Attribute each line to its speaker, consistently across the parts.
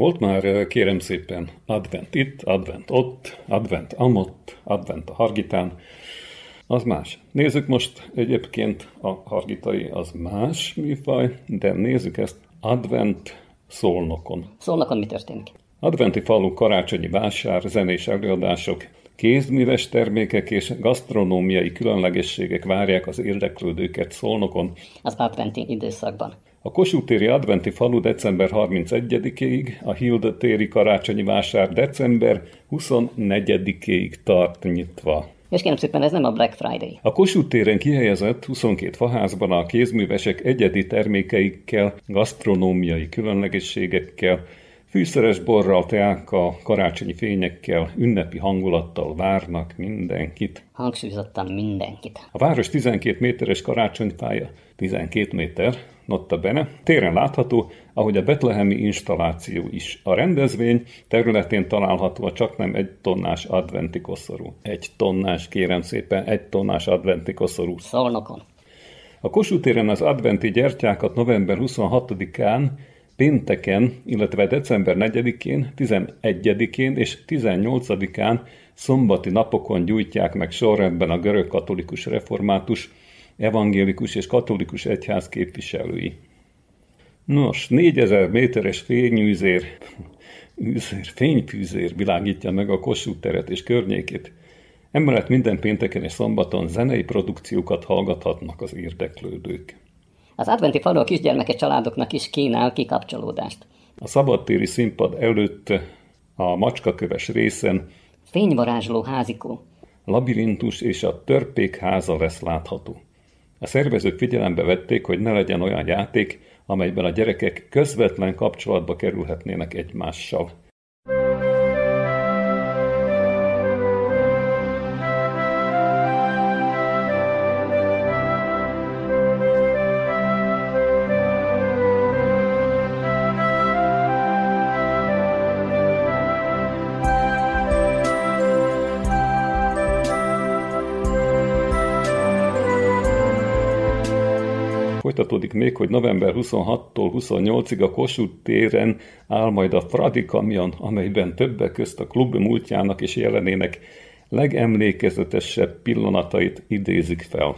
Speaker 1: Volt már, kérem szépen, advent itt, advent ott, advent amott, advent a hargitán. Az más. Nézzük most egyébként a hargitai az más műfaj, de nézzük ezt advent szolnokon.
Speaker 2: Szolnokon mi történik?
Speaker 1: Adventi falu karácsonyi vásár, zenés előadások, kézműves termékek és gasztronómiai különlegességek várják az érdeklődőket Szolnokon.
Speaker 2: Az adventi időszakban.
Speaker 1: A Kossuth-téri adventi falu december 31-ig, a Hilda téri karácsonyi vásár december 24-ig tart nyitva.
Speaker 2: És kérem szépen, ez nem a Black Friday.
Speaker 1: A Kossuth téren kihelyezett 22 faházban a kézművesek egyedi termékeikkel, gasztronómiai különlegességekkel, fűszeres borral, teákkal, karácsonyi fényekkel, ünnepi hangulattal várnak mindenkit.
Speaker 2: Hangsúlyozottan mindenkit.
Speaker 1: A város 12 méteres karácsonyfája, 12 méter, notta bene, téren látható, ahogy a betlehemi installáció is. A rendezvény területén található a csak nem egy tonnás adventi koszorú. Egy tonnás, kérem szépen, egy tonnás adventi koszorú.
Speaker 2: Szolnokon.
Speaker 1: A Kossuth téren az adventi gyertyákat november 26-án pénteken, illetve december 4-én, 11-én és 18-án szombati napokon gyújtják meg sorrendben a görög katolikus református, evangélikus és katolikus egyház képviselői. Nos, 4000 méteres fényűzér, űzér, fényfűzér világítja meg a Kossuth teret és környékét. Emellett minden pénteken és szombaton zenei produkciókat hallgathatnak az érdeklődők.
Speaker 2: Az adventi falu a kisgyermekes családoknak is kínál kikapcsolódást.
Speaker 1: A szabadtéri színpad előtt a macskaköves részen
Speaker 2: Fényvarázsló házikó.
Speaker 1: labirintus és a törpék háza lesz látható. A szervezők figyelembe vették, hogy ne legyen olyan játék, amelyben a gyerekek közvetlen kapcsolatba kerülhetnének egymással. Folytatódik még, hogy november 26-tól 28-ig a Kossuth téren áll majd a Fradi kamion, amelyben többek közt a klub múltjának és jelenének legemlékezetesebb pillanatait idézik fel.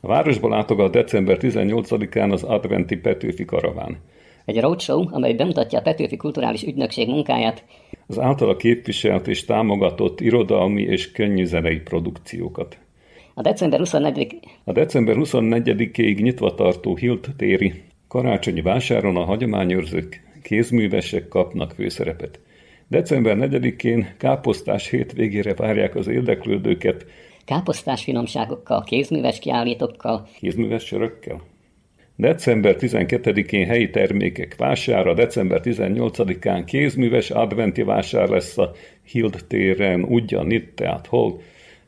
Speaker 1: A városba látogat december 18-án az adventi Petőfi karaván.
Speaker 2: Egy roadshow, amely bemutatja a Petőfi Kulturális Ügynökség munkáját,
Speaker 1: Az általa képviselt és támogatott irodalmi és könnyűzenei produkciókat.
Speaker 2: A december 24
Speaker 1: A december 24-ig nyitva tartó Hilt téri karácsonyi vásáron a hagyományőrzők, kézművesek kapnak főszerepet. December 4-én káposztás hétvégére várják az érdeklődőket
Speaker 2: káposztás finomságokkal, kézműves kiállítókkal,
Speaker 1: kézműves sörökkel. December 12-én helyi termékek vására, december 18-án kézműves adventi vásár lesz a Hild téren, ugyanitt, tehát hol?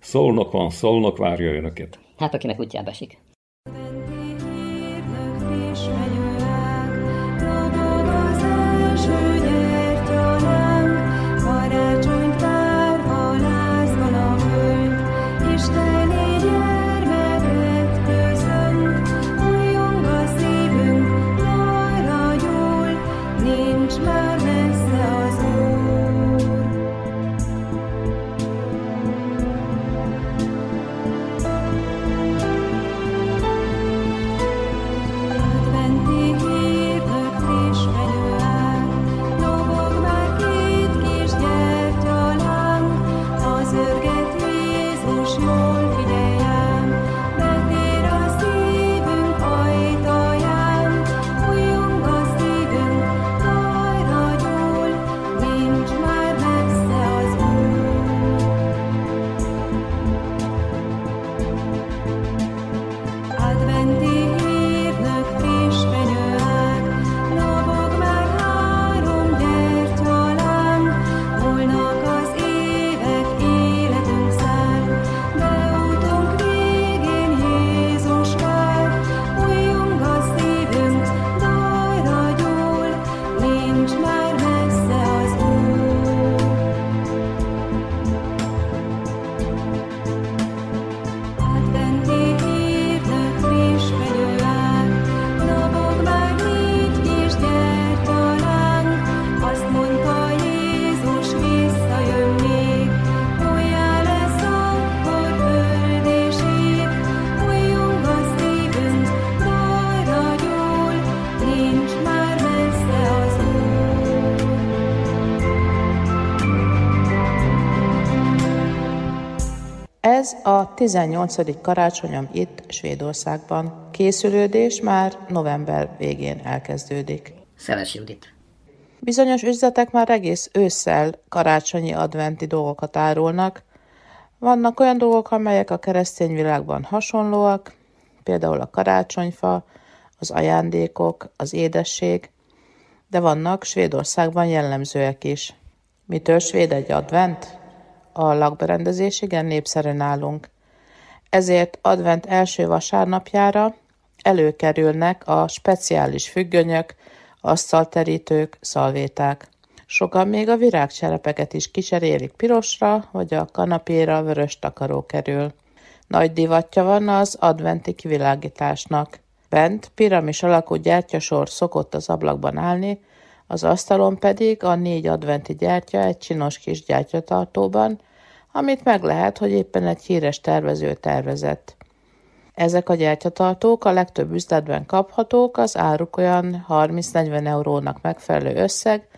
Speaker 1: Szolnokon, Szolnok várja önöket.
Speaker 2: hát akinek útjába esik.
Speaker 3: A 18. karácsonyom itt Svédországban. Készülődés már november végén elkezdődik.
Speaker 2: Szeles Judit.
Speaker 3: Bizonyos üzletek már egész ősszel karácsonyi adventi dolgokat árulnak. Vannak olyan dolgok, amelyek a keresztény világban hasonlóak, például a karácsonyfa, az ajándékok, az édesség, de vannak Svédországban jellemzőek is. Mitől svéd egy advent? A lakberendezés igen népszerű nálunk. Ezért advent első vasárnapjára előkerülnek a speciális függönyök, asztalterítők, szalvéták. Sokan még a virágcserepeket is kicserélik pirosra, vagy a kanapéra vörös takaró kerül. Nagy divatja van az adventi kivilágításnak. Bent piramis alakú gyertyasor szokott az ablakban állni, az asztalon pedig a négy adventi gyertya egy csinos kis gyertyatartóban, amit meg lehet, hogy éppen egy híres tervező tervezett. Ezek a gyertyatartók a legtöbb üzletben kaphatók, az áruk olyan 30-40 eurónak megfelelő összeg,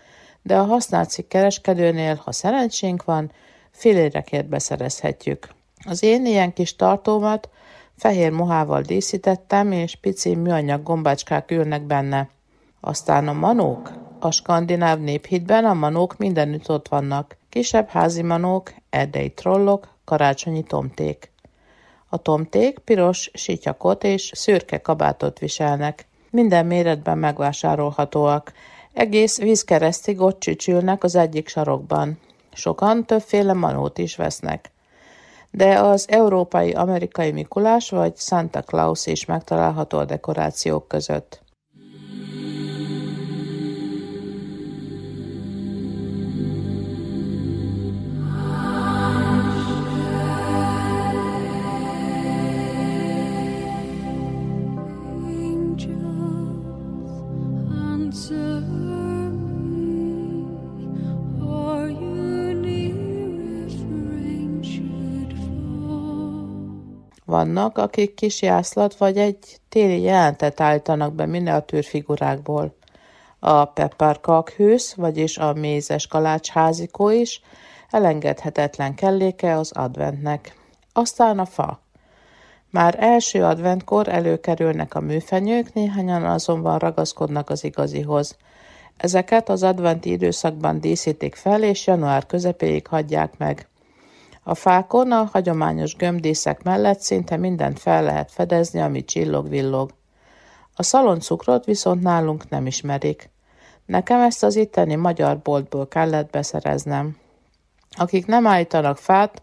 Speaker 3: de a használt cikk kereskedőnél, ha szerencsénk van, félérekért beszerezhetjük. Az én ilyen kis tartómat fehér mohával díszítettem, és pici műanyag gombácskák ülnek benne. Aztán a manók. A skandináv néphitben a manók mindenütt ott vannak. Kisebb házi manók, erdei trollok, karácsonyi tomték. A tomték piros sityakot és szürke kabátot viselnek. Minden méretben megvásárolhatóak. Egész vízkeresztig ott csücsülnek az egyik sarokban. Sokan többféle manót is vesznek. De az európai-amerikai Mikulás vagy Santa Claus is megtalálható a dekorációk között. Vannak, akik kis jászlat vagy egy téli jelentet állítanak be miniatűrfigurákból. A pepperkakhősz, vagyis a mézes kalácsházikó is elengedhetetlen kelléke az adventnek. Aztán a fa. Már első adventkor előkerülnek a műfenyők, néhányan azonban ragaszkodnak az igazihoz. Ezeket az adventi időszakban díszítik fel, és január közepéig hagyják meg. A fákon a hagyományos gömbdíszek mellett szinte mindent fel lehet fedezni, ami csillog-villog. A szaloncukrot viszont nálunk nem ismerik. Nekem ezt az itteni magyar boltból kellett beszereznem. Akik nem állítanak fát,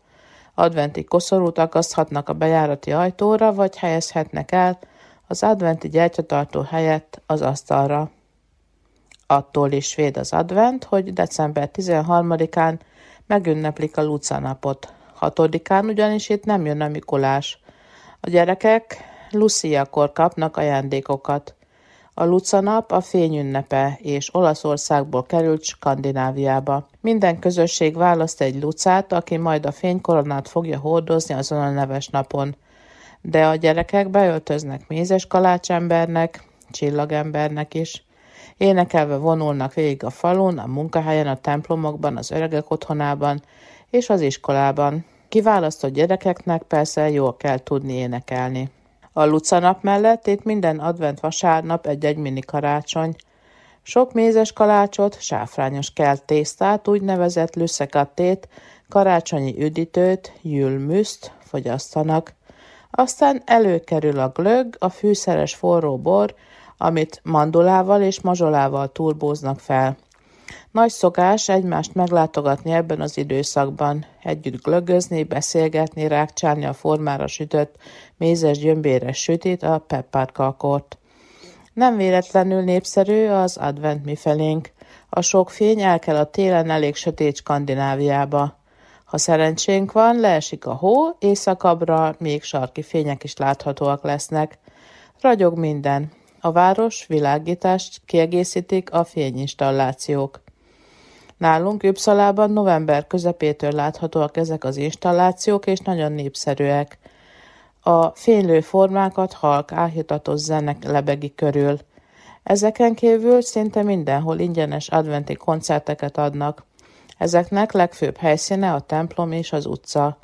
Speaker 3: adventi koszorút akaszthatnak a bejárati ajtóra, vagy helyezhetnek el az adventi gyertyatartó helyett az asztalra. Attól is svéd az advent, hogy december 13-án megünneplik a Luca napot. Hatodikán ugyanis itt nem jön a Mikulás. A gyerekek Lucia-kor kapnak ajándékokat. A Luca nap a fényünnepe, és Olaszországból került Skandináviába. Minden közösség választ egy Lucát, aki majd a fénykoronát fogja hordozni azon a neves napon. De a gyerekek beöltöznek mézes kalácsembernek, csillagembernek is. Énekelve vonulnak végig a falun, a munkahelyen, a templomokban, az öregek otthonában és az iskolában. Kiválasztott gyerekeknek persze jól kell tudni énekelni. A Luca nap mellett itt minden advent vasárnap egy-egy mini karácsony. Sok mézes kalácsot, sáfrányos kelt tésztát, úgynevezett lüsszekattét, karácsonyi üdítőt, jülműszt fogyasztanak. Aztán előkerül a glögg, a fűszeres forró bor, amit mandulával és mazsolával turbóznak fel. Nagy szokás egymást meglátogatni ebben az időszakban, együtt glögözni, beszélgetni, rákcsálni a formára sütött, mézes gyömbéres sütét, a pepparkakort. Nem véletlenül népszerű az advent mifelénk. A sok fény el kell a télen elég sötét Skandináviába. Ha szerencsénk van, leesik a hó, éjszakabbra még sarki fények is láthatóak lesznek. Ragyog minden. A város világítást kiegészítik a fényinstallációk. Nálunk Üpszalában november közepétől láthatóak ezek az installációk, és nagyon népszerűek. A fénylő formákat halk, áhítatos zenek lebegi körül. Ezeken kívül szinte mindenhol ingyenes adventi koncerteket adnak. Ezeknek legfőbb helyszíne a templom és az utca.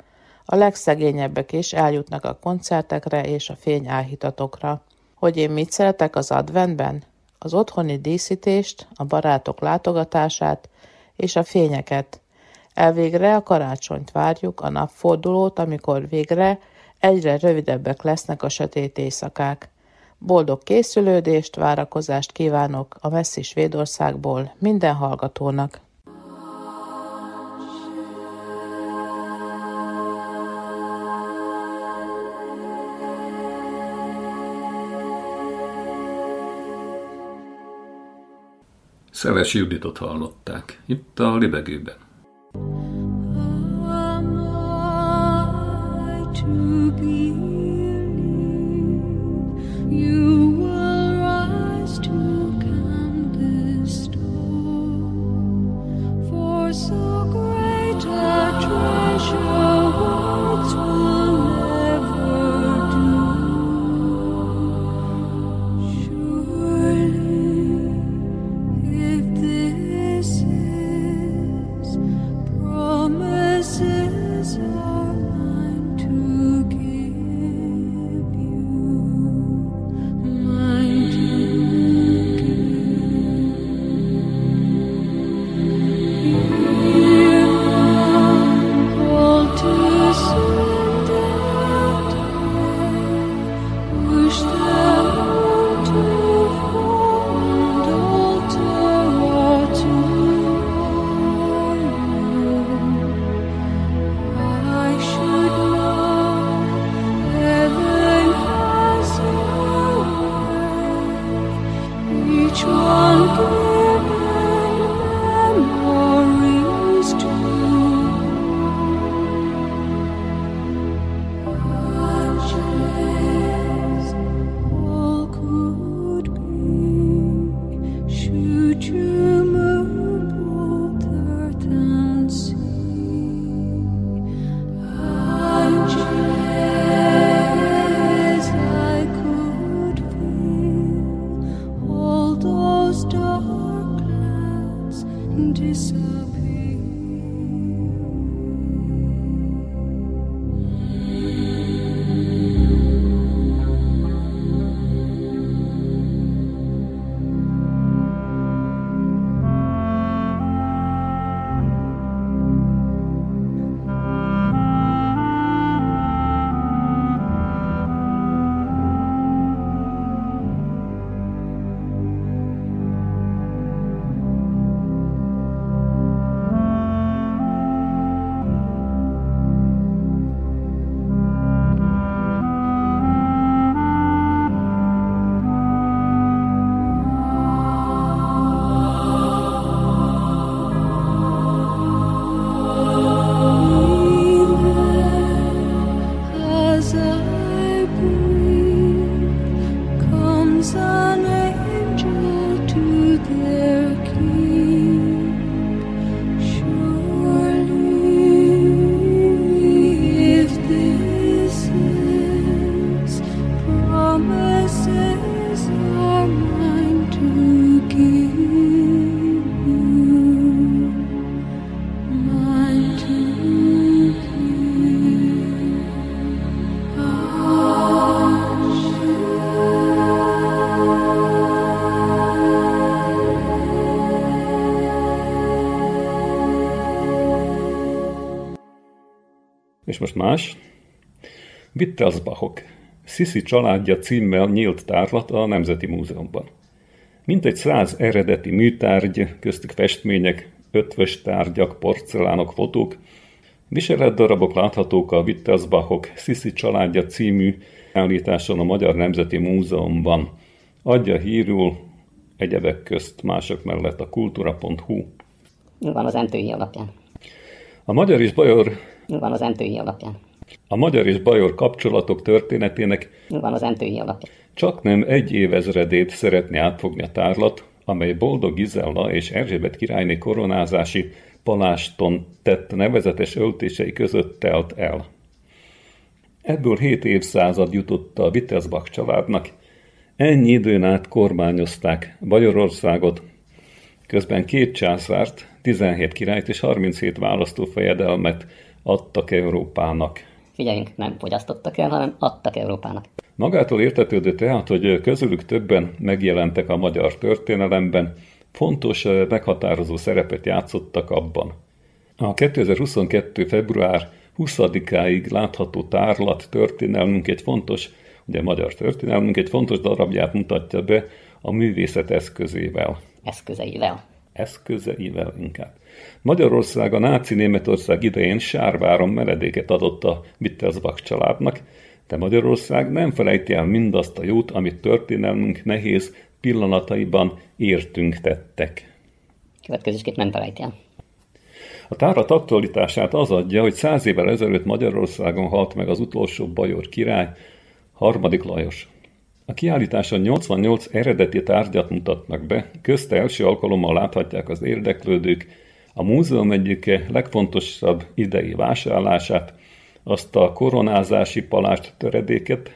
Speaker 3: A legszegényebbek is eljutnak a koncertekre és a fényáhítatokra. Hogy én mit szeretek az adventben? Az otthoni díszítést, a barátok látogatását és a fényeket. Elvégre a karácsonyt várjuk, a napfordulót, amikor végre egyre rövidebbek lesznek a sötét éjszakák. Boldog készülődést, várakozást kívánok a messzi Svédországból minden hallgatónak.
Speaker 1: Szeles Juditot hallották, itt a libegőben.
Speaker 4: So great a treasure
Speaker 1: És most más. Wittelsbachok. Sisi családja címmel nyílt tárlat a Nemzeti Múzeumban. Mintegy száz eredeti műtárgy, köztük festmények, ötvös tárgyak, porcelánok, fotók, viseletdarabok láthatók a Wittelsbachok Sisi családja című állításon a Magyar Nemzeti Múzeumban. Adja hírul egyebek közt mások mellett a kultúra.hu.
Speaker 2: Van az entői alapján.
Speaker 1: A magyar és bajor
Speaker 2: Van az entői alapján.
Speaker 1: a magyar és bajor kapcsolatok történetének
Speaker 2: Van az entői alapján.
Speaker 1: Csak nem egy évezredét szeretné átfogni a tárlat, amely Boldog Gizella és Erzsébet királyné koronázási paláston tett nevezetes öltései között telt el. Ebből hét évszázad jutott a Wittelsbach családnak, ennyi időn át kormányozták Bajorországot, közben két császárt, 17 királyt és 37 választófejedelmet adtak Európának.
Speaker 2: Figyeljünk, nem fogyasztottak el, hanem adtak Európának.
Speaker 1: Magától értetődő tehát, hogy közülük többen megjelentek a magyar történelemben, fontos, meghatározó szerepet játszottak abban. A 2022. február 20-áig látható tárlat történelmünk egy fontos, ugye magyar történelmünk egy fontos darabját mutatja be a művészet eszközével.
Speaker 2: Eszközeivel.
Speaker 1: Eszközeivel inkább. Magyarország a náci Németország idején sárváron meredéket adott a Wittelsbach családnak, de Magyarország nem felejti el mindazt a jót, amit történelmünk nehéz pillanataiban értünk tettek.
Speaker 2: Következésképp nem felejti el.
Speaker 1: A tárat aktualitását az adja, hogy száz évvel ezelőtt Magyarországon halt meg az utolsó bajor király, harmadik Lajos. A kiállításon 88 eredeti tárgyat mutatnak be, közte első alkalommal láthatják az érdeklődők a múzeum egyike legfontosabb idei vásárlását, azt a koronázási palást töredéket,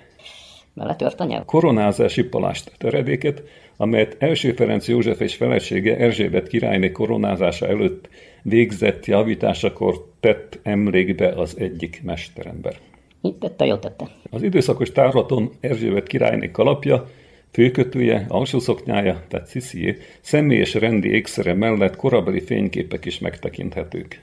Speaker 2: Beletört a nyelv?
Speaker 1: koronázási palást töredéket, amelyet első Ferenc József és felesége Erzsébet királyné koronázása előtt végzett javításakor tett emlékbe az egyik mesterember.
Speaker 2: Így tette, jól tette.
Speaker 1: Az időszakos tárlaton Erzsébet királyné kalapja, főkötője, alsószoknyája, tehát sziszié, személyes rendi ékszere mellett korabeli fényképek is megtekinthetők.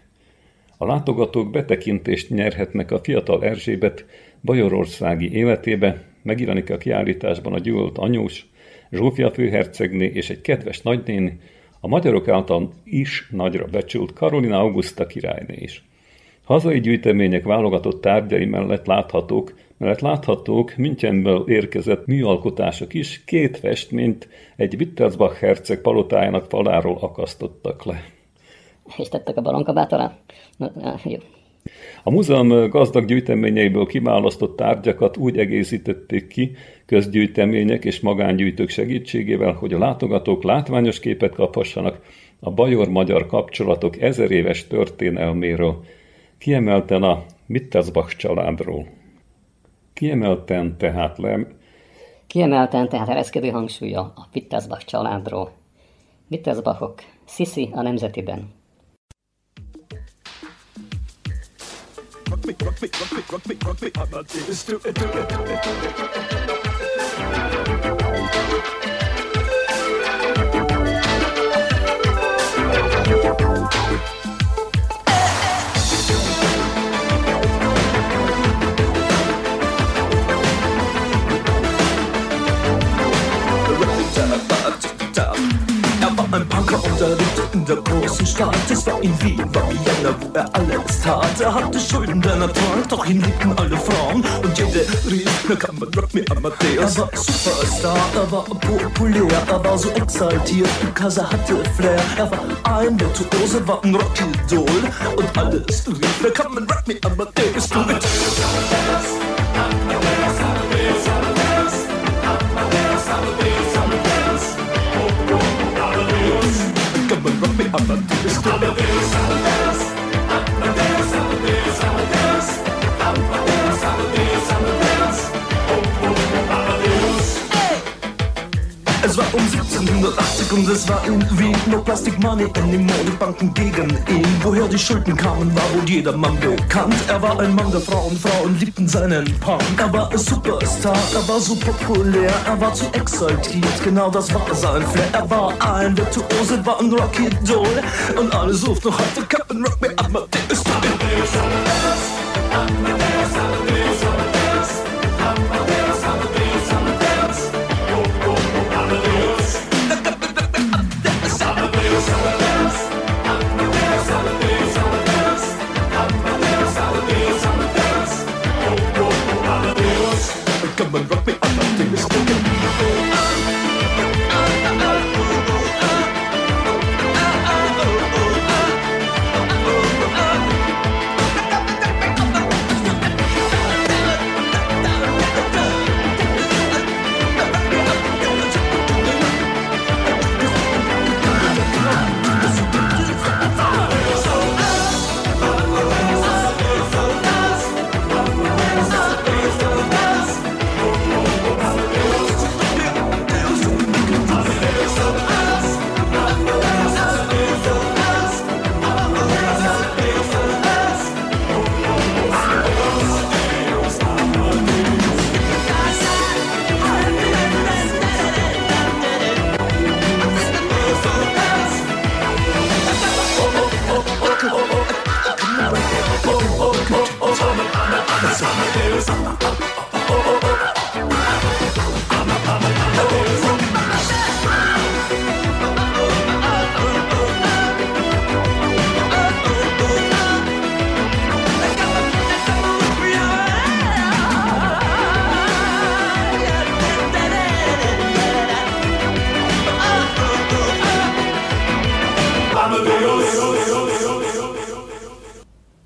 Speaker 1: A látogatók betekintést nyerhetnek a fiatal Erzsébet bajorországi életébe, megjelenik a kiállításban a gyűlölt anyós, Zsófia főhercegné és egy kedves nagynéni, a magyarok által is nagyra becsült Karolina Augusta királyné is. Hazai gyűjtemények válogatott tárgyai mellett láthatók, mellett láthatók Münchenből érkezett műalkotások is, két festményt egy Wittelsbach herceg palotájának faláról akasztottak le.
Speaker 2: És tettek a balonkabát alá? Na, na, jó.
Speaker 1: A múzeum gazdag gyűjteményeiből kiválasztott tárgyakat úgy egészítették ki közgyűjtemények és magángyűjtők segítségével, hogy a látogatók látványos képet kaphassanak a bajor-magyar kapcsolatok ezer éves történelméről, kiemelten a Mittelsbach családról. Kiemelten tehát le,
Speaker 2: Kiemelten tehát ereszkedő hangsúlya a Wittelsbach családról. Wittelsbachok, Sisi a nemzetiben.
Speaker 5: Er war ein Punker und er lebte in der großen Stadt. Es war in Wien, war Vienna, wo er alles tat. Er hatte Schulden, denn er trank, doch ihn liebten alle Frauen. Und jede rief, na kann man Rock me Amadeus. Er war Superstar, er war populär, er war so exaltiert, because er hatte Flair. Er war ein Virtuose, war ein Rockidol. Und alles rief, na kann man Rock me Amadeus. Du on, 1980 und es war in Wien No Plastic Money. In die Modebanken gegen ihn Woher die Schulden kamen, war wohl jedermann bekannt. Er war ein Mann der Frauen, Frauen liebten seinen Punk. Er war ein Superstar, er war so populär Er war zu exaltiert, genau das war sein Flair. Er war ein Virtuose, war ein Rocky-Doll Und alle suchten halt heute Captain Rock, me up, my dick is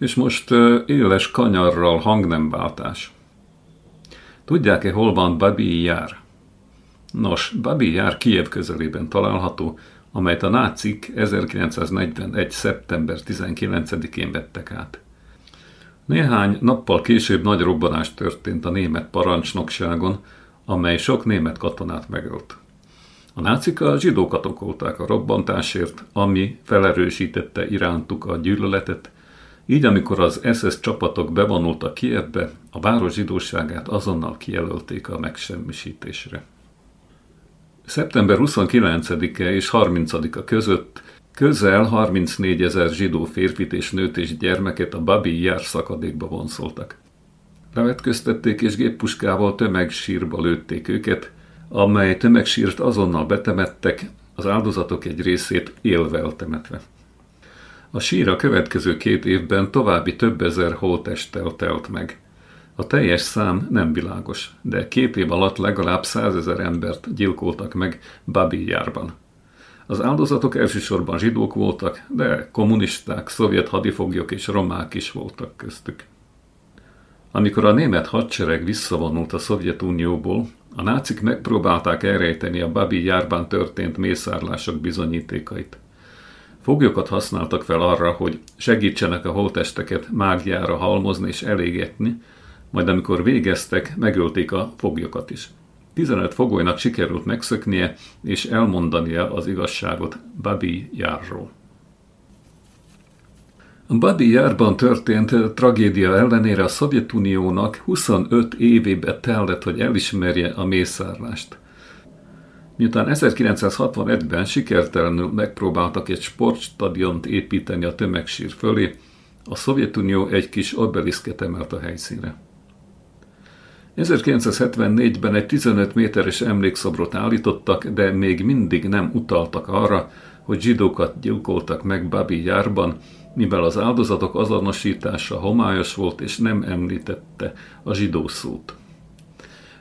Speaker 1: És most éles kanyarral hangnemváltás. Tudják-e, hol van Babi Jár? Nos, Babi Jár Kiev közelében található, amelyet a nácik 1941. szeptember 19-én vettek át. Néhány nappal később nagy robbanás történt a német parancsnokságon, amely sok német katonát megölt. A nácik a zsidókat okolták a robbantásért, ami felerősítette irántuk a gyűlöletet, így amikor az SS csapatok bevonultak Kievbe, a város zsidóságát azonnal kijelölték a megsemmisítésre. Szeptember 29-e és 30-a között közel 34 ezer zsidó férfit és nőt és gyermeket a Babi Jár szakadékba vonszoltak. Levetköztették és géppuskával tömegsírba lőtték őket, amely tömegsírt azonnal betemettek, az áldozatok egy részét élve temetve. A sír a következő két évben további több ezer holtesttel telt meg. A teljes szám nem világos, de két év alatt legalább százezer embert gyilkoltak meg Babi járban. Az áldozatok elsősorban zsidók voltak, de kommunisták, szovjet hadifoglyok és romák is voltak köztük. Amikor a német hadsereg visszavonult a Szovjetunióból, a nácik megpróbálták elrejteni a Babi járban történt mészárlások bizonyítékait. Foglyokat használtak fel arra, hogy segítsenek a holtesteket mágiára halmozni és elégetni, majd amikor végeztek, megölték a foglyokat is. 15 fogolynak sikerült megszöknie és elmondania az igazságot Babi járról. A Babi járban történt tragédia ellenére a Szovjetuniónak 25 évébe tellett, hogy elismerje a mészárlást. Miután 1961-ben sikertelenül megpróbáltak egy sportstadiont építeni a tömegsír fölé, a Szovjetunió egy kis obeliszket emelt a helyszínre. 1974-ben egy 15 méteres emlékszobrot állítottak, de még mindig nem utaltak arra, hogy zsidókat gyilkoltak meg Babi járban, mivel az áldozatok azonosítása homályos volt és nem említette a zsidó szót.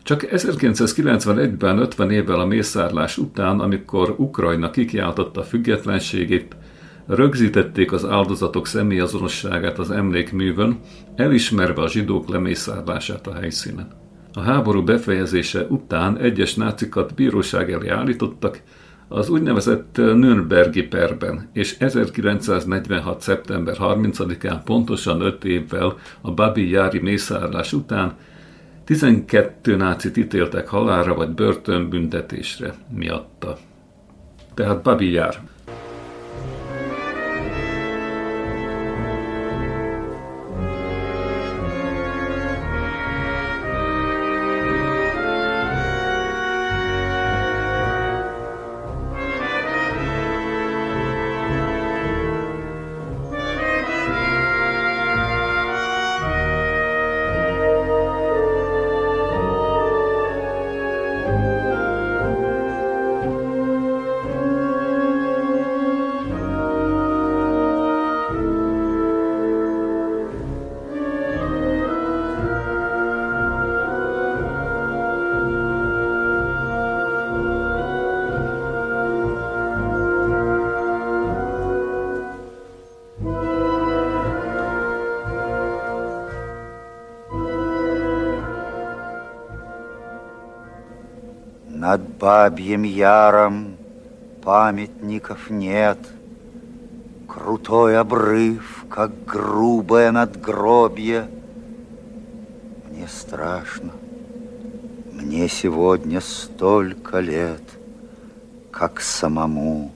Speaker 1: Csak 1991-ben, 50 évvel a mészárlás után, amikor Ukrajna kikiáltotta függetlenségét, rögzítették az áldozatok személyazonosságát az emlékművön, elismerve a zsidók lemészárlását a helyszínen. A háború befejezése után egyes nácikat bíróság elé állítottak, az úgynevezett Nürnbergi perben, és 1946. szeptember 30-án pontosan 5 évvel a Babi Jári mészárlás után 12 nácit ítéltek halálra vagy börtönbüntetésre miatta. Tehát Babi Jár.
Speaker 6: Бабьим яром памятников нет. Крутой обрыв, как грубое надгробье. Мне страшно. Мне сегодня столько лет, как самому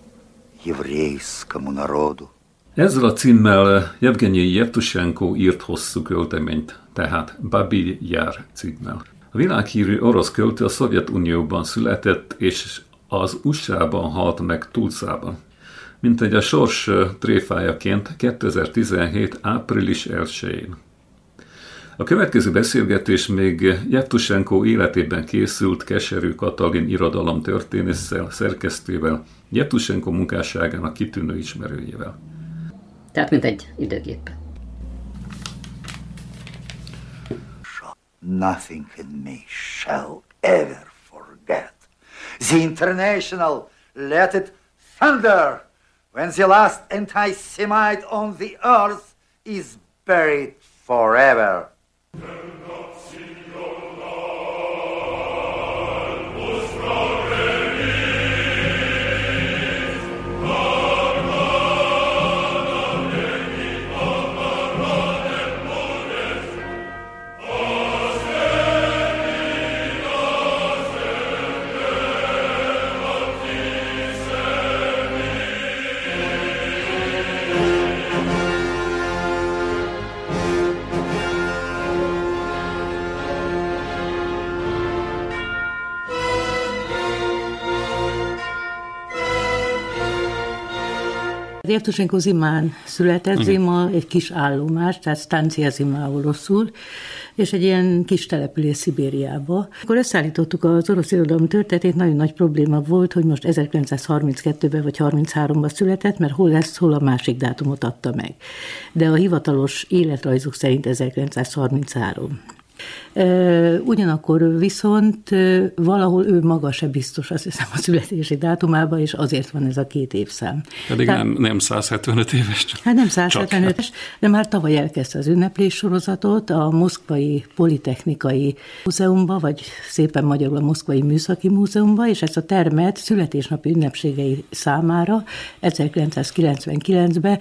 Speaker 6: еврейскому народу.
Speaker 1: Ezzel a címmel Jevgenyi Jevtushenko írt hosszú költeményt, tehát Babi Jár címmel. A világhírű orosz költő a Szovjetunióban született, és az USA-ban halt meg Tulszában. Mint egy a sors tréfájaként 2017. április 1-én. A következő beszélgetés még Jevtushenko életében készült Keserű Katalin irodalom történésszel, szerkesztővel, Jevtushenko munkásságának kitűnő ismerőjével.
Speaker 2: Tehát, mint egy időgép.
Speaker 6: Nothing in me shall ever forget. The International, let it thunder when the last anti-Semite on the earth is buried forever.
Speaker 7: Jevtusenko Zimán született, Zima egy kis állomás, tehát Stancia Zima oroszul, és egy ilyen kis település Szibériába. Akkor összeállítottuk az orosz irodalom történetét, nagyon nagy probléma volt, hogy most 1932-ben vagy 33-ban született, mert hol lesz, hol a másik dátumot adta meg. De a hivatalos életrajzuk szerint 1933. Ugyanakkor viszont valahol ő maga se biztos, azt hiszem, a születési dátumában, és azért van ez a két évszám.
Speaker 1: Pedig Tehát, nem, nem 175 éves.
Speaker 7: Hát nem 175 éves, de már tavaly elkezdte az ünneplés sorozatot a Moszkvai Politechnikai Múzeumba, vagy szépen magyarul a Moszkvai Műszaki Múzeumba, és ezt a termet születésnapi ünnepségei számára 1999-ben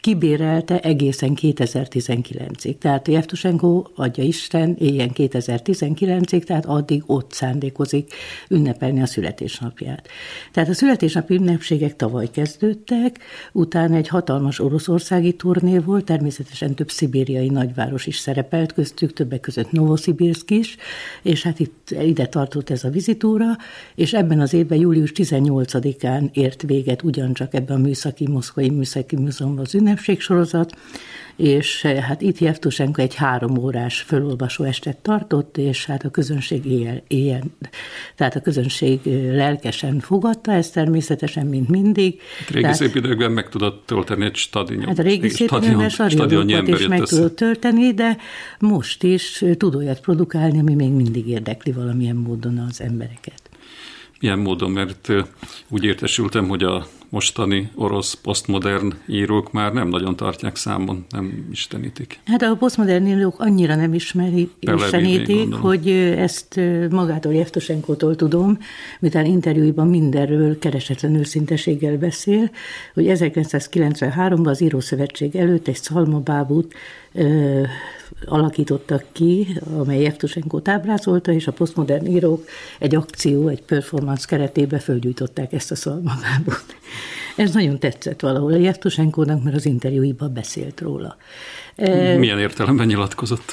Speaker 7: kibérelte egészen 2019-ig. Tehát Jevtusenko, adja Isten, éljen 2019-ig, tehát addig ott szándékozik ünnepelni a születésnapját. Tehát a születésnapi ünnepségek tavaly kezdődtek, utána egy hatalmas oroszországi turné volt, természetesen több szibériai nagyváros is szerepelt köztük, többek között Novosibirsk is, és hát itt ide tartott ez a vizitúra, és ebben az évben július 18-án ért véget ugyancsak ebben a műszaki, moszkvai műszaki múzeumban az ünnepségsorozat, és hát itt Jevtusenko egy három órás fölolvasó estet tartott, és hát a közönség éjjel, éjjel, tehát a közönség lelkesen fogadta ezt természetesen, mint mindig.
Speaker 1: Hát régi
Speaker 7: tehát,
Speaker 1: szép időkben meg tudott tölteni egy stadion.
Speaker 7: Hát a régi szép időkben stadionokat is meg tudott tölteni, de most is tud olyat produkálni, ami még mindig érdekli valamilyen módon az embereket.
Speaker 1: Milyen módon, mert úgy értesültem, hogy a mostani orosz posztmodern írók már nem nagyon tartják számon, nem istenítik.
Speaker 7: Hát a posztmodern írók annyira nem ismeri, istenítik, hogy ezt magától Jeftosenkótól tudom, miután interjúiban mindenről keresetlen őszinteséggel beszél, hogy 1993-ban az Írószövetség előtt egy szalmabábút ö, alakítottak ki, amely Jeftusenkót ábrázolta, és a posztmodern írók egy akció, egy performance keretében fölgyújtották ezt a szalmabábút. Ez nagyon tetszett valahol a Jeftusenkónak, mert az interjúiban beszélt róla.
Speaker 1: Milyen értelemben nyilatkozott?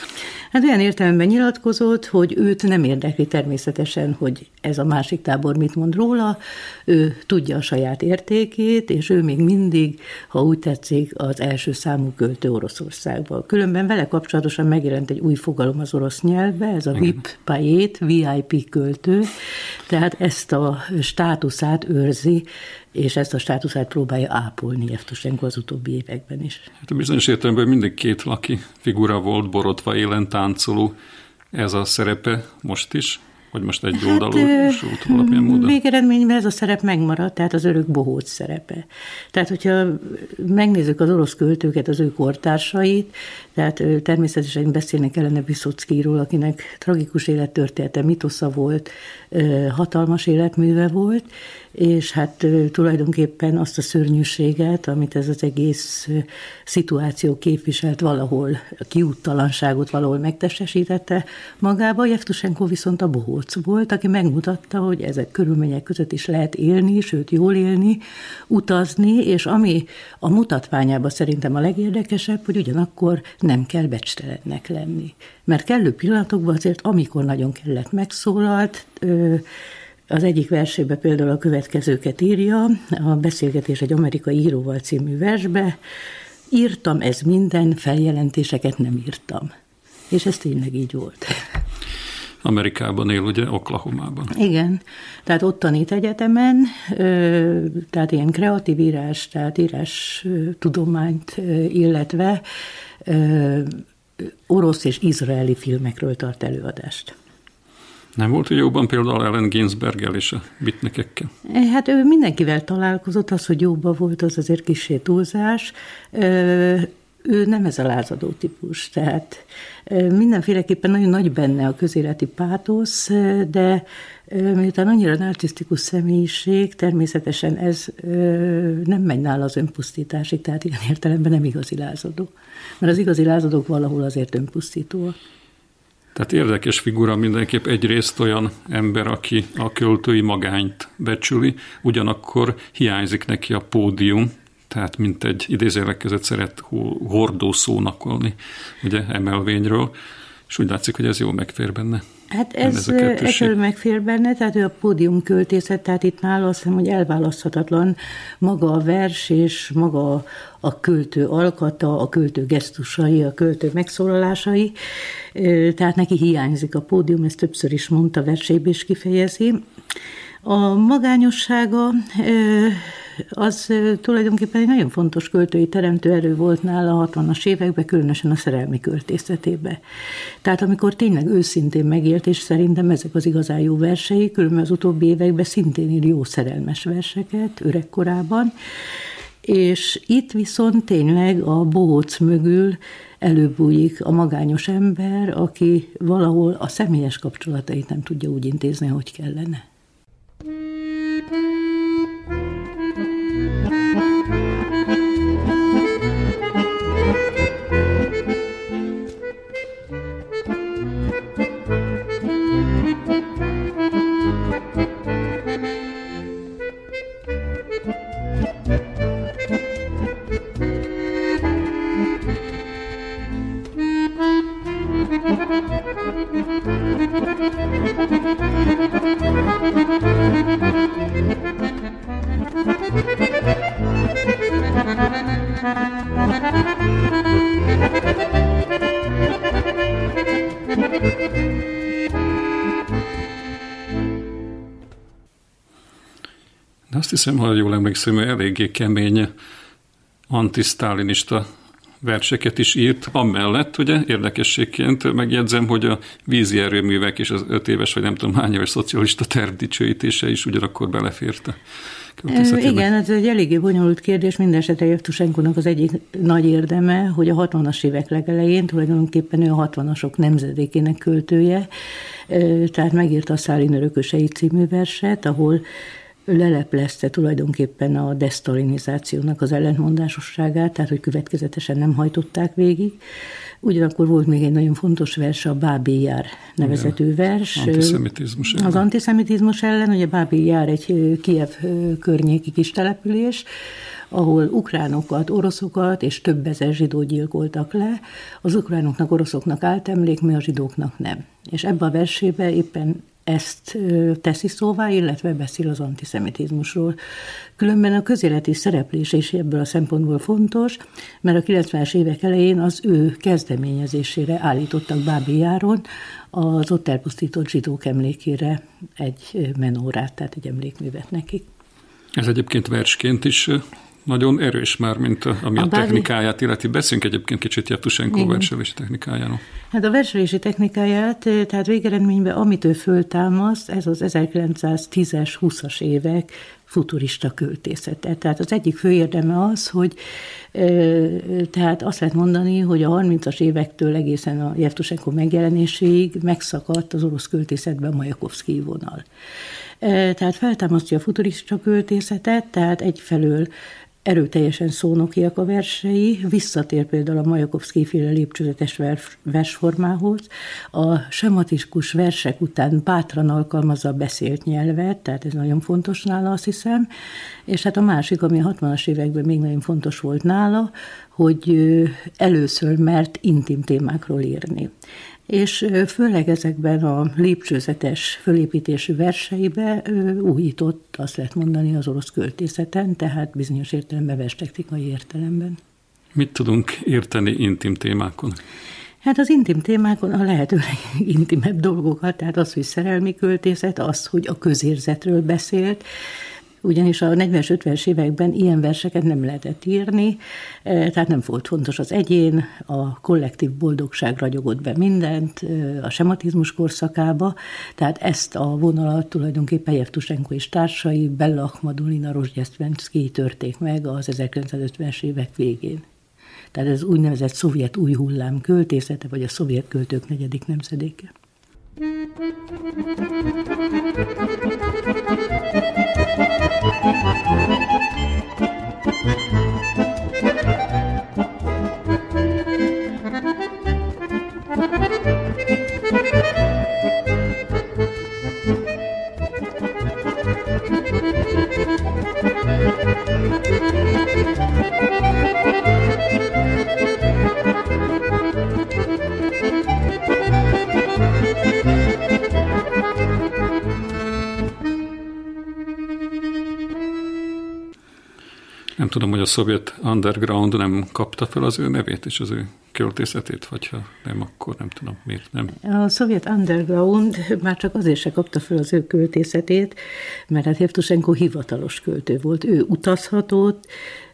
Speaker 7: Hát olyan értelemben nyilatkozott, hogy őt nem érdekli természetesen, hogy ez a másik tábor mit mond róla, ő tudja a saját értékét, és ő még mindig, ha úgy tetszik, az első számú költő Oroszországban. Különben vele kapcsolatosan megjelent egy új fogalom az orosz nyelvbe, ez a VIP pajét, VIP költő, tehát ezt a státuszát őrzi, és ezt a státuszát próbálja ápolni Jevtusenko az utóbbi években is.
Speaker 1: Hát bizonyos értelemben mindig két laki figura volt, borotva élen táncoló. Ez a szerepe most is? Vagy most egy oldalú hát, út valamilyen módon?
Speaker 7: Végeredményben ez a szerep megmaradt, tehát az örök bohóc szerepe. Tehát, hogyha megnézzük az orosz költőket, az ő kortársait, tehát természetesen beszélnek kellene Viszockiról, akinek tragikus élettörténete, mitosza volt, hatalmas életműve volt, és hát tulajdonképpen azt a szörnyűséget, amit ez az egész szituáció képviselt valahol, a kiúttalanságot valahol megtestesítette magába. Jevtusenko viszont a bohóc volt, aki megmutatta, hogy ezek körülmények között is lehet élni, sőt jól élni, utazni, és ami a mutatványában szerintem a legérdekesebb, hogy ugyanakkor nem kell becstelennek lenni. Mert kellő pillanatokban azért, amikor nagyon kellett, megszólalt, az egyik versében például a következőket írja, a Beszélgetés egy amerikai íróval című versbe, írtam ez minden, feljelentéseket nem írtam. És ez tényleg így volt.
Speaker 1: Amerikában él, ugye, Oklahomában.
Speaker 7: Igen, tehát ott tanít egyetemen, tehát ilyen kreatív írás, tehát írás tudományt, illetve orosz és izraeli filmekről tart előadást.
Speaker 1: Nem volt, hogy jóban például Ellen Ginsberggel és a bitnekekkel?
Speaker 7: Hát ő mindenkivel találkozott, az, hogy jóban volt, az azért kisé túlzás. ő nem ez a lázadó típus, tehát mindenféleképpen nagyon nagy benne a közéleti pátosz, de miután annyira narcisztikus személyiség, természetesen ez nem megy nála az önpusztításig, tehát ilyen értelemben nem igazi lázadó. Mert az igazi lázadók valahol azért önpusztítóak.
Speaker 8: Tehát érdekes figura mindenképp egyrészt olyan ember, aki a költői magányt becsüli, ugyanakkor hiányzik neki a pódium, tehát mint egy idézőjelek között szeret hordó szónakolni, ugye emelvényről, és úgy látszik, hogy ez jól megfér benne.
Speaker 7: Hát ez, ez megfér benne, tehát ő a pódium költészet, tehát itt nála azt hiszem, hogy elválaszthatatlan maga a vers és maga a költő alkata, a költő gesztusai, a költő megszólalásai, tehát neki hiányzik a pódium, ezt többször is mondta, versébe is kifejezi. A magányossága az tulajdonképpen egy nagyon fontos költői teremtő erő volt nála a 60-as években, különösen a szerelmi költészetében. Tehát amikor tényleg őszintén megélt, és szerintem ezek az igazán jó versei, különben az utóbbi években szintén ír jó szerelmes verseket, öregkorában, és itt viszont tényleg a bohóc mögül előbújik a magányos ember, aki valahol a személyes kapcsolatait nem tudja úgy intézni, hogy kellene.
Speaker 8: De azt hiszem, ha jól emlékszem, hogy eléggé kemény antisztálinista verseket is írt. Amellett, ugye, érdekességként megjegyzem, hogy a vízi erőművek és az öt éves, vagy nem tudom hány éves szocialista terv dicsőítése is ugyanakkor beleférte.
Speaker 7: Igen, ez egy eléggé bonyolult kérdés. Mindenesetre Jevtusenkonak az egyik nagy érdeme, hogy a 60-as évek legelején tulajdonképpen ő a 60-asok nemzedékének költője, tehát megírta a Szálin örökösei című verset, ahol leleplezte tulajdonképpen a desztalinizációnak az ellentmondásosságát, tehát hogy következetesen nem hajtották végig. Ugyanakkor volt még egy nagyon fontos vers, a Bábi Jár nevezetű vers.
Speaker 8: Antiszemitizmus ellen.
Speaker 7: Az antiszemitizmus ellen, ugye Bábi Jár egy Kiev környéki kis település, ahol ukránokat, oroszokat és több ezer zsidó gyilkoltak le. Az ukránoknak, oroszoknak állt emlék, mi a zsidóknak nem. És ebbe a versébe éppen ezt teszi szóvá, illetve beszél az antiszemitizmusról. Különben a közéleti szereplés is ebből a szempontból fontos, mert a 90-es évek elején az ő kezdeményezésére állítottak Bábi az ott elpusztított zsidók emlékére egy menórát, tehát egy emlékművet nekik.
Speaker 8: Ez egyébként versként is nagyon erős már, mint ami a, a technikáját illeti. Beszéljünk egyébként kicsit Jatusenko verselési technikájáról.
Speaker 7: Hát a verselési technikáját, tehát végeredményben amit ő föltámaszt, ez az 1910-es, 20-as évek futurista költészete. Tehát az egyik fő érdeme az, hogy tehát azt lehet mondani, hogy a 30-as évektől egészen a Jevtusenko megjelenéséig megszakadt az orosz költészetben a Majakovszki vonal. Tehát feltámasztja a futurista költészetet, tehát egyfelől erőteljesen szónokiak a versei, visszatér például a Majakovszki féle lépcsőzetes versformához, a sematikus versek után bátran alkalmazza a beszélt nyelvet, tehát ez nagyon fontos nála, azt hiszem, és hát a másik, ami a 60-as években még nagyon fontos volt nála, hogy először mert intim témákról írni és főleg ezekben a lépcsőzetes fölépítésű verseibe újított, azt lehet mondani, az orosz költészeten, tehát bizonyos értelemben verstechnikai értelemben.
Speaker 8: Mit tudunk érteni intim témákon?
Speaker 7: Hát az intim témákon a lehető legintimebb dolgokat, tehát az, hogy szerelmi költészet, az, hogy a közérzetről beszélt, ugyanis a 40-es, 50-es években ilyen verseket nem lehetett írni, e, tehát nem volt fontos az egyén, a kollektív boldogság ragyogott be mindent e, a sematizmus korszakába, tehát ezt a vonalat tulajdonképpen Jevtusenko és társai, Bella Akhmadulina, Rozsgyesztvenszki törték meg az 1950-es évek végén. Tehát ez úgynevezett szovjet új hullám költészete, vagy a szovjet költők negyedik nemzedéke.
Speaker 8: Nem tudom, hogy a szovjet underground nem kapta fel az ő nevét és az ő költészetét, vagy ha nem, akkor nem tudom, miért nem.
Speaker 7: A szovjet underground már csak azért se kapta fel az ő költészetét, mert hát Jevtusenko hivatalos költő volt. Ő utazhatott,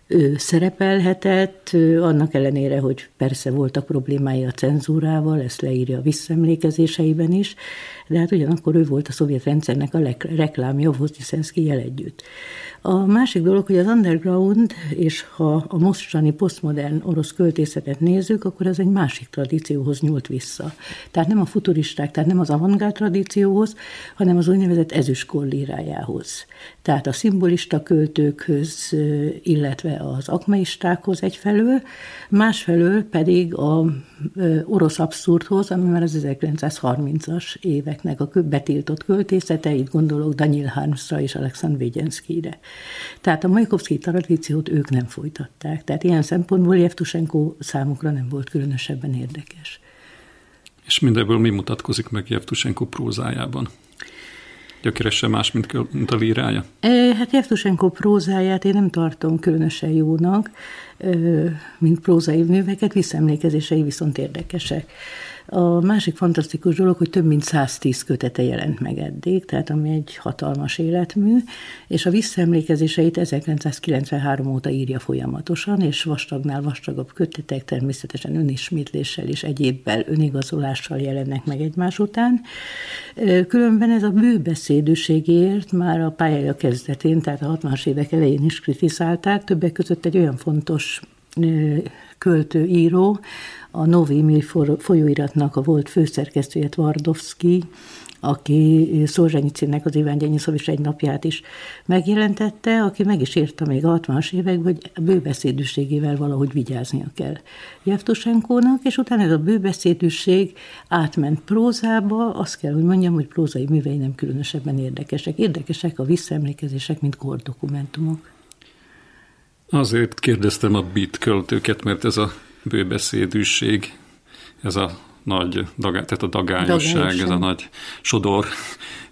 Speaker 7: ő szerepelhetett, annak ellenére, hogy persze voltak problémái a cenzúrával, ezt leírja a visszaemlékezéseiben is, de hát ugyanakkor ő volt a szovjet rendszernek a reklámja Vozdiszenszki jel együtt. A másik dolog, hogy az underground, és ha a mostani posztmodern orosz költészetet nézzük, akkor ez egy másik tradícióhoz nyúlt vissza. Tehát nem a futuristák, tehát nem az avantgárd tradícióhoz, hanem az úgynevezett ezüstkor lírájához. Tehát a szimbolista költőkhöz, illetve az akmeistákhoz egyfelől, másfelől pedig a orosz abszurdhoz, ami már az 1930-as éveknek a betiltott költészete, itt gondolok Daniel Harmsra és Alexandr Vigyenszkire. Tehát a Majkovszki tradíciót ők nem folytatták. Tehát ilyen szempontból Jevtusenko számukra nem volt különösebben érdekes.
Speaker 8: És mindebből mi mutatkozik meg Jevtusenko prózájában? Gyökeresen más, mint, mint a lírája?
Speaker 7: Hát Jevtusenko prózáját én nem tartom különösen jónak, mint prózai műveket, visszaemlékezései viszont érdekesek. A másik fantasztikus dolog, hogy több mint 110 kötete jelent meg eddig, tehát ami egy hatalmas életmű, és a visszaemlékezéseit 1993 óta írja folyamatosan, és vastagnál vastagabb kötetek természetesen önismétléssel és egyébbel önigazolással jelennek meg egymás után. Különben ez a bőbeszédűségért már a pályája kezdetén, tehát a 60-as évek elején is kritizálták, többek között egy olyan fontos költő, író, a Novi folyóiratnak a volt főszerkesztője Tvardovszki, aki Szolzsenyicinek az Iván Gyenyiszov is egy napját is megjelentette, aki meg is írta még a 60-as években, hogy bőbeszédűségével valahogy vigyáznia kell Jevtusenkónak, és utána ez a bőbeszédűség átment prózába, azt kell, hogy mondjam, hogy prózai művei nem különösebben érdekesek. Érdekesek a visszaemlékezések, mint kordokumentumok.
Speaker 8: Azért kérdeztem a bit költőket, mert ez a bőbeszédűség, ez a nagy, dagá, tehát a dagányosság, ez a nagy sodor,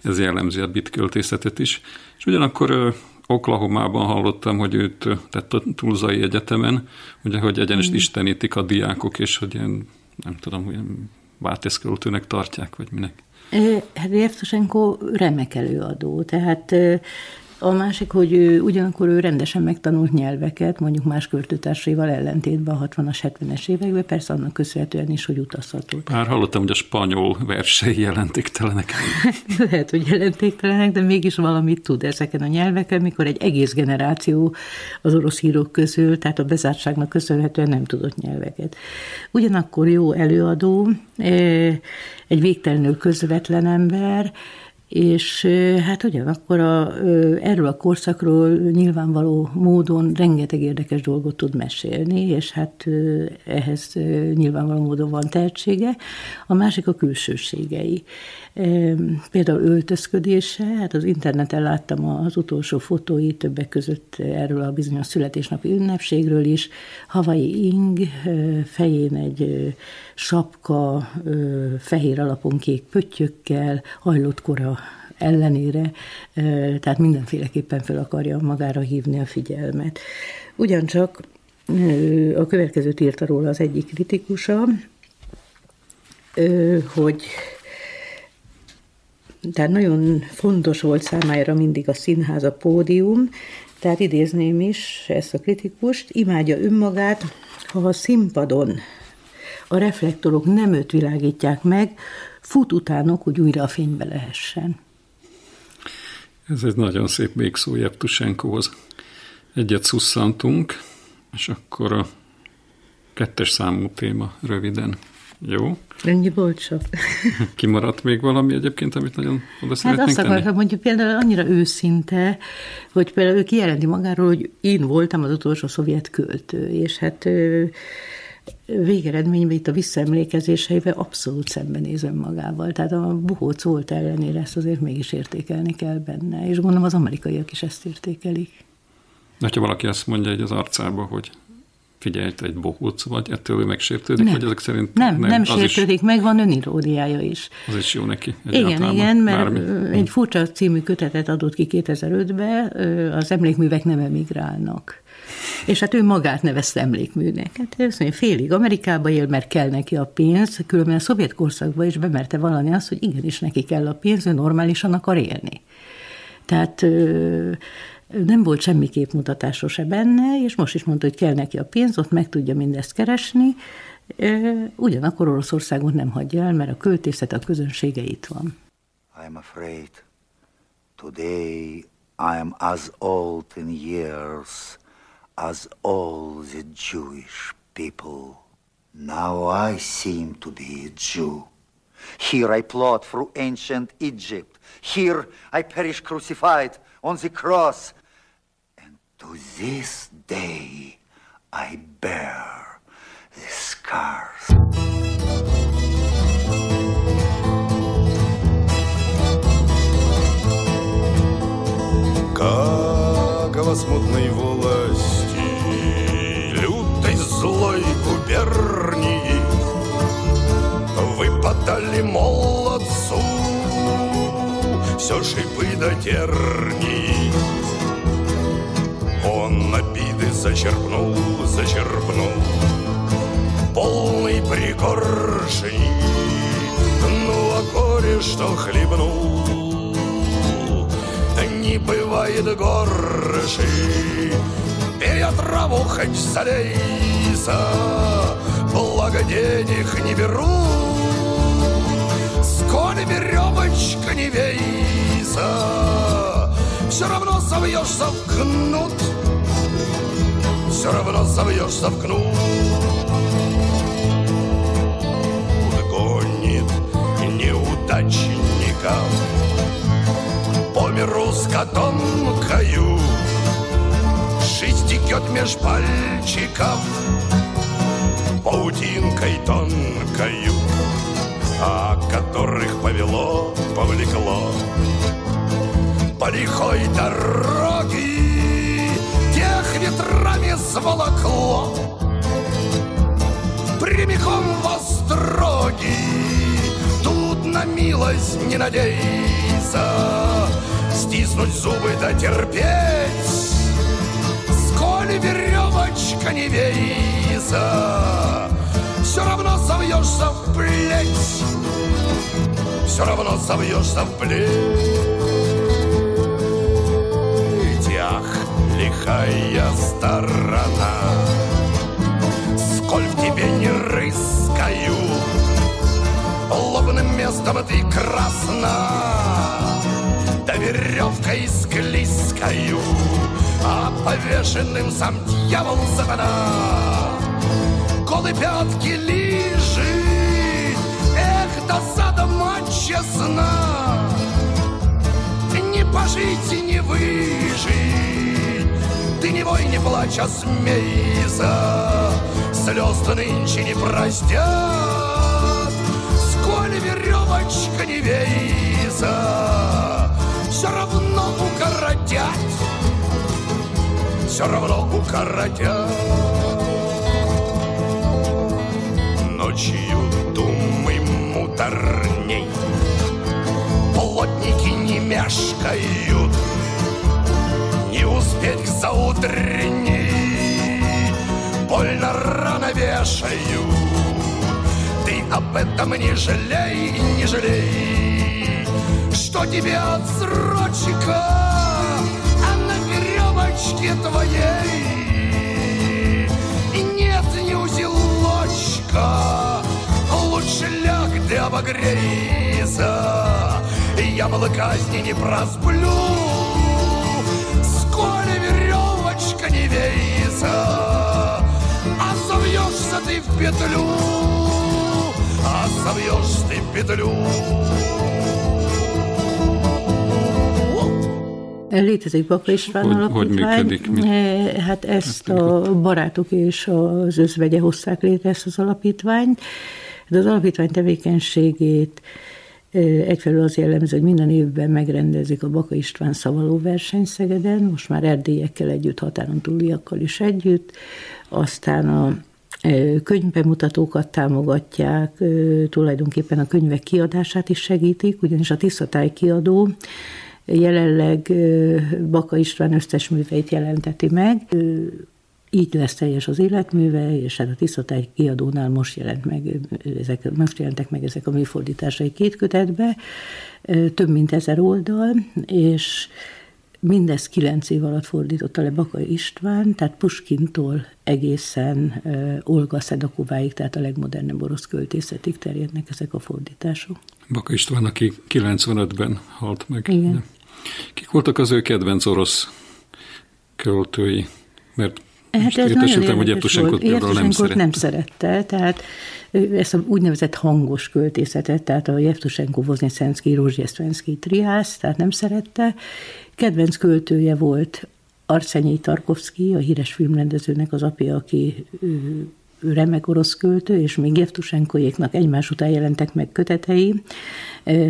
Speaker 8: ez jellemzi a bit költészetet is. És ugyanakkor Oklahomában hallottam, hogy őt, tehát a Tulzai Egyetemen, ugye, hogy egyenest mm. istenítik a diákok, és hogy ilyen, nem tudom, ilyen váltészköltőnek tartják, vagy minek.
Speaker 7: Hát Jevtusenko remek előadó, tehát a másik, hogy ő, ugyanakkor ő rendesen megtanult nyelveket, mondjuk más költőtársaival ellentétben a 60-as, 70-es években, persze annak köszönhetően is, hogy utazhatott.
Speaker 8: Már hallottam, hogy a spanyol versei jelentéktelenek.
Speaker 7: Lehet, hogy jelentéktelenek, de mégis valamit tud ezeken a nyelveken, mikor egy egész generáció az orosz írók közül, tehát a bezártságnak köszönhetően nem tudott nyelveket. Ugyanakkor jó előadó, eh, egy végtelenül közvetlen ember, és hát ugyanakkor a, erről a korszakról nyilvánvaló módon rengeteg érdekes dolgot tud mesélni, és hát ehhez nyilvánvaló módon van tehetsége. A másik a külsőségei. Például öltözködése, hát az interneten láttam az utolsó fotói, többek között erről a bizonyos születésnapi ünnepségről is. Havai ing, fején egy sapka, fehér alapon kék pöttyökkel, hajlott kora ellenére, tehát mindenféleképpen fel akarja magára hívni a figyelmet. Ugyancsak a következőt írta róla az egyik kritikusa, hogy tehát nagyon fontos volt számára mindig a színház, a pódium, tehát idézném is ezt a kritikust, imádja önmagát, ha a színpadon a reflektorok nem őt világítják meg, fut utánok, hogy újra a fénybe lehessen.
Speaker 8: Ez egy nagyon szép végszó Jeptusenkóhoz. Egyet szusszantunk, és akkor a
Speaker 1: Kettes számú téma, röviden. Jó.
Speaker 7: Ennyi volt csak.
Speaker 1: Kimaradt még valami egyébként, amit nagyon oda
Speaker 7: Hát azt
Speaker 1: tenni?
Speaker 7: akartam, mondjuk például annyira őszinte, hogy például ő kijelenti magáról, hogy én voltam az utolsó szovjet költő, és hát végeredményben itt a visszaemlékezéseivel abszolút szembenéz önmagával. Tehát a buhóc volt ellenére ezt azért mégis értékelni kell benne, és gondolom az amerikaiak is ezt értékelik.
Speaker 1: De ha valaki azt mondja egy az arcába, hogy figyelj, te egy bohóc vagy, ettől ő megsértődik,
Speaker 7: Nem.
Speaker 1: vagy ezek szerint
Speaker 7: Nem, nem, nem sértődik, meg van öniródiája is.
Speaker 1: Is, az is jó neki.
Speaker 7: Igen, igen, mert
Speaker 1: bármi.
Speaker 7: Egy furcsa című kötetet adott ki 2005-ben, ö, az emlékművek nem emigrálnak. És hát ő magát nevezte emlékműnek. Hát azt mondja, félig Amerikába él, mert kell neki a pénz, különben a szovjet korszakban is bemerte valami azt, hogy igenis neki kell a pénz, ő normálisan akar élni. Tehát nem volt semmi képmutatásra se benne, és most is mondta, hogy kell neki a pénz, ott meg tudja mindezt keresni, ugyanakkor Oroszországot nem hagyja el, mert a költészet, a közönsége itt van.
Speaker 6: I'm afraid today I am as old in years as all the Jewish people. Now I seem to be a Jew. Here I plod through ancient Egypt. Here I perish crucified on the cross. To this day I bear the scars.
Speaker 9: Как во смутной власти Лютой злой губернии Выпадали молодцу Все шипы до тернии зачерпнул, зачерпнул. Полный пригоршни Ну, а горе, что хлебнул не бывает горши. Пей траву хоть залейся Благо денег не беру. Сколь веревочка не вейся Все равно совьешься в кнут Все равно совьешься в кнут Гонит неудачников. По миру с котомкою. Жизнь текет меж пальчиков. Паутинкой тонкою А которых повело, повлекло. По лихой дороге ветрами сволокло Прямиком в остроги Тут на милость не надейся. Стиснуть зубы да терпеть. Сколь веревочка не вейся Все равно совьешься в плеть. Все равно совьешься в плеть лихая сторона Сколь в тебе не рыскаю Лобным местом ты красна Да веревкой склизкою А повешенным сам дьявол сатана Голы пятки лежит Эх, досада мать честна Не пожить и не выжить Ты не вой, не плачь, а смейся. Слез-то нынче не простят. Сколь веревочка не вейся. Все равно укоротят. Все равно укоротят. Ночью думы муторней. Плотники не мешкают успеть к заутренней. Больно рано вешаю. Ты об этом не жалей, не жалей. Что тебе отсрочка А на веревочке твоей. Нет ни узелочка. Лучше ляг да обогрейся Я казни не просплю Сколь веревочка не вейся А совьешься собьешься ты в петлю, а собьешь ты в pеtlю.
Speaker 7: Létezik Baka István
Speaker 1: Hogy- hogy
Speaker 7: alapítvány.
Speaker 1: működik? Mi-
Speaker 7: Eh, Hát ezt a barátok és az özvegye hozták létre ezt az alapítványt. De az alapítvány tevékenységét eh, egyfelől az jellemző, hogy minden évben megrendezik a Baka István szavaló verseny Szegeden, most már erdélyekkel együtt, határon túliakkal is együtt. Aztán a könyvbemutatókat támogatják, tulajdonképpen a könyvek kiadását is segítik, ugyanis a Tiszatály kiadó jelenleg Baka István összes műveit jelenteti meg. Így lesz teljes az életműve, és hát a Tiszatály kiadónál most jelent meg, ezek, most jelentek meg ezek a műfordításai két kötetbe, több mint ezer oldal, és mindezt kilenc év alatt fordította le Baka István, tehát Puskintól egészen Olga Szedakováig, tehát a legmodernebb orosz költészetig terjednek ezek a fordítások.
Speaker 1: Baka István, aki 95-ben halt meg.
Speaker 7: Igen.
Speaker 1: Kik voltak az ő kedvenc orosz költői? Mert
Speaker 7: Hát ez nagyon
Speaker 1: hogy
Speaker 7: érdekes
Speaker 1: Jevtusenko
Speaker 7: volt.
Speaker 1: például nem
Speaker 7: Jevtusenkót
Speaker 1: szeret.
Speaker 7: nem szerette, tehát ezt a úgynevezett hangos költészetet, tehát a Jevtusenko, Voznyeszenszki, Rozsjesztvenszki triász, tehát nem szerette. Kedvenc költője volt Arsenyi Tarkovsky, a híres filmrendezőnek az apja, aki remek orosz költő, és még Jevtusenkoéknak egymás után jelentek meg kötetei.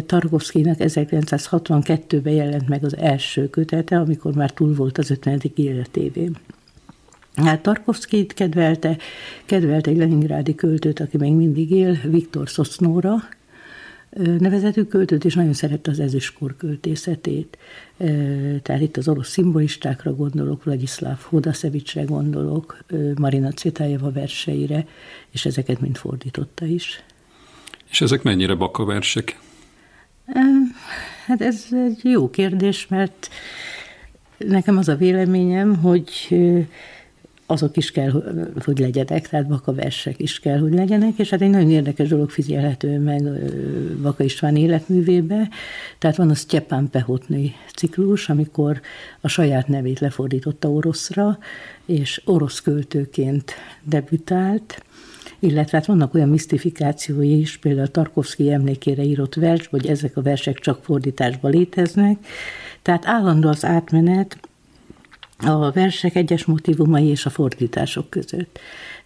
Speaker 7: Tarkovszkinak 1962-ben jelent meg az első kötete, amikor már túl volt az 50. életévén. Hát Tarkovszkit kedvelte, kedvelte egy leningrádi költőt, aki még mindig él, Viktor Szosznóra, nevezetű költőt, és nagyon szerette az ezüstkor költészetét. Tehát itt az orosz szimbolistákra gondolok, Vladislav Hodaszevicsre gondolok, Marina Cvetájeva verseire, és ezeket mind fordította is.
Speaker 1: És ezek mennyire baka versek?
Speaker 7: Ö, Hát ez egy jó kérdés, mert nekem az a véleményem, hogy azok is kell, hogy legyenek, tehát Baka versek is kell, hogy legyenek, és hát egy nagyon érdekes dolog figyelhető meg Baka István életművébe. Tehát van a Sztyepán Pehotny ciklus, amikor a saját nevét lefordította oroszra, és orosz költőként debütált, illetve hát vannak olyan misztifikációi is, például a Tarkovszki emlékére írott vers, hogy ezek a versek csak fordításban léteznek. Tehát állandó az átmenet a versek egyes motivumai és a fordítások között.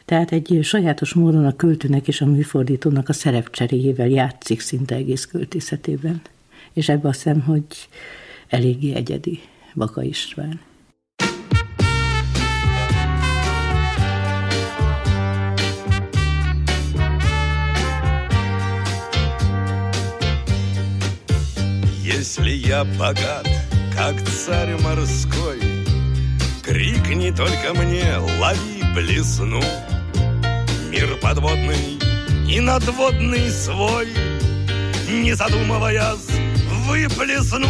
Speaker 7: Tehát egy sajátos módon a költőnek és a műfordítónak a szerepcseréjével játszik szinte egész költészetében. És ebben azt hiszem, hogy eléggé egyedi Baka István.
Speaker 9: Если я богат, как царь морской, Крикни только мне, лови блесну. Мир подводный и надводный свой, Не задумываясь, выплесну.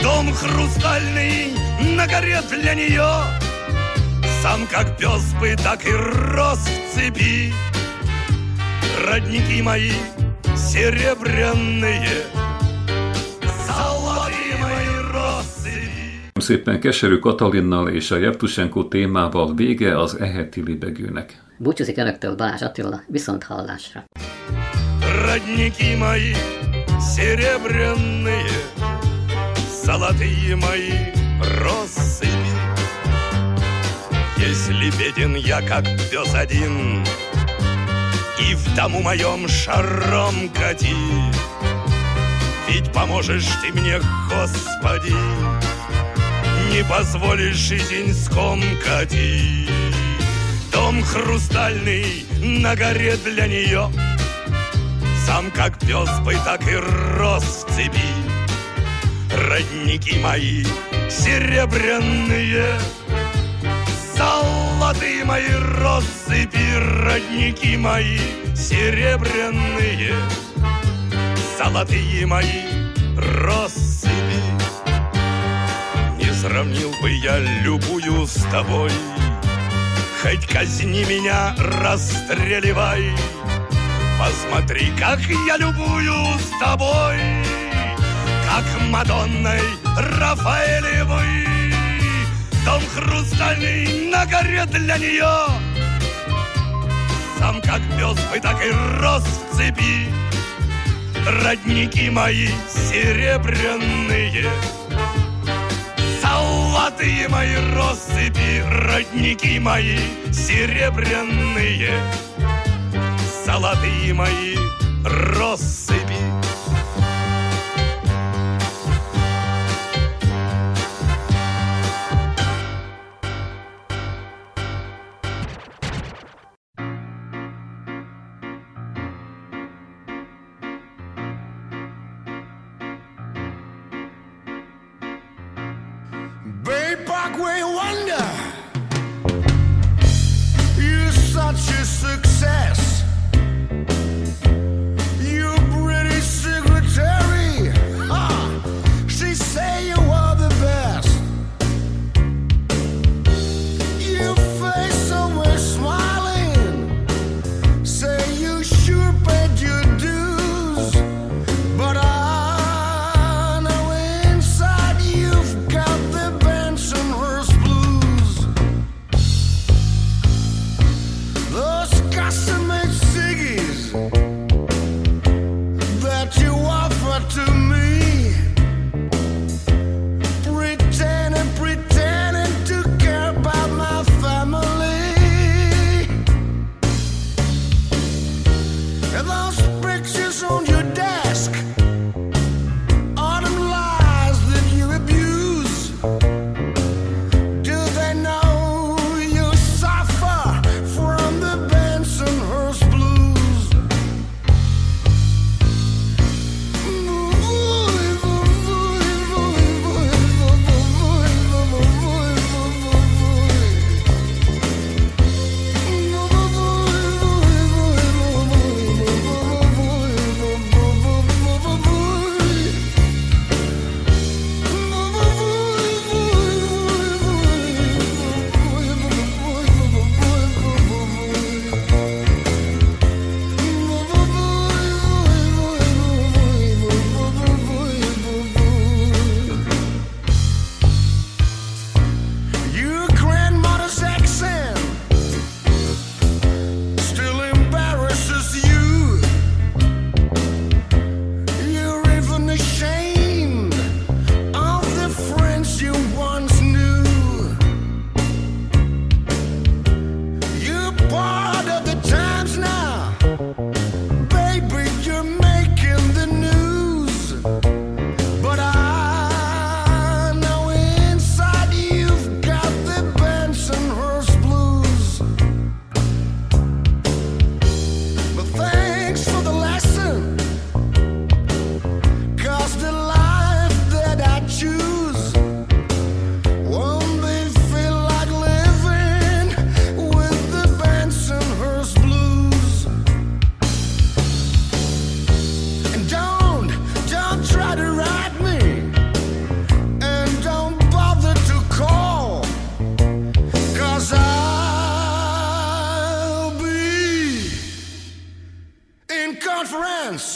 Speaker 9: Дом хрустальный на горе для нее, Сам как пес бы, так и рос в цепи. Родники мои серебряные,
Speaker 1: Szépen Keserű Katalinnal és a Jevtusenko témával vége az eheti libegőnek.
Speaker 2: Búcsúzik önöktől Balázs Attila, viszont hallásra.
Speaker 9: Родники мои серебряные, Золотые мои россыпи. Если беден я, как пес один, И в дому моем шаром кати, Ведь поможешь ты мне, Господи, Не позволишь жизнь скомкати. Дом хрустальный на горе для нее, Сам как пес бы, так и рос в цепи. Родники мои серебряные, Золотые мои россыпи, родники мои серебряные, Золотые мои россыпи. Сравнил бы я любую с тобой, Хоть казни меня, расстреливай, Посмотри, как я любую с тобой, Как Мадонной Рафаэлевой. Дом хрустальный на горе для нее,
Speaker 10: сам как пес, вы так и рос в цепи. Родники мои серебряные, Мои россыпи, родники мои серебряные, Золотые мои россыпи.